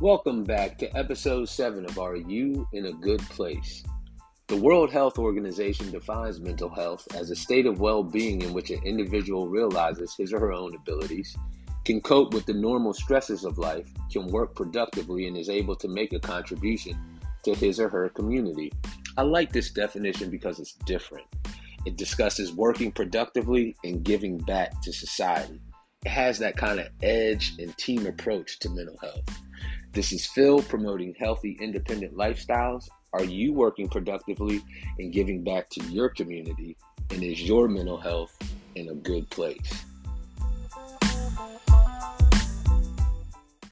Welcome back to episode 7 of Are You in a Good Place? The World Health Organization defines mental health as a state of well being in which an individual realizes his or her own abilities, can cope with the normal stresses of life, can work productively, and is able to make a contribution to his or her community. I like this definition because it's different. It discusses working productively and giving back to society. It has that kind of edge and team approach to mental health. This is Phil promoting healthy, independent lifestyles. Are you working productively and giving back to your community? And is your mental health in a good place?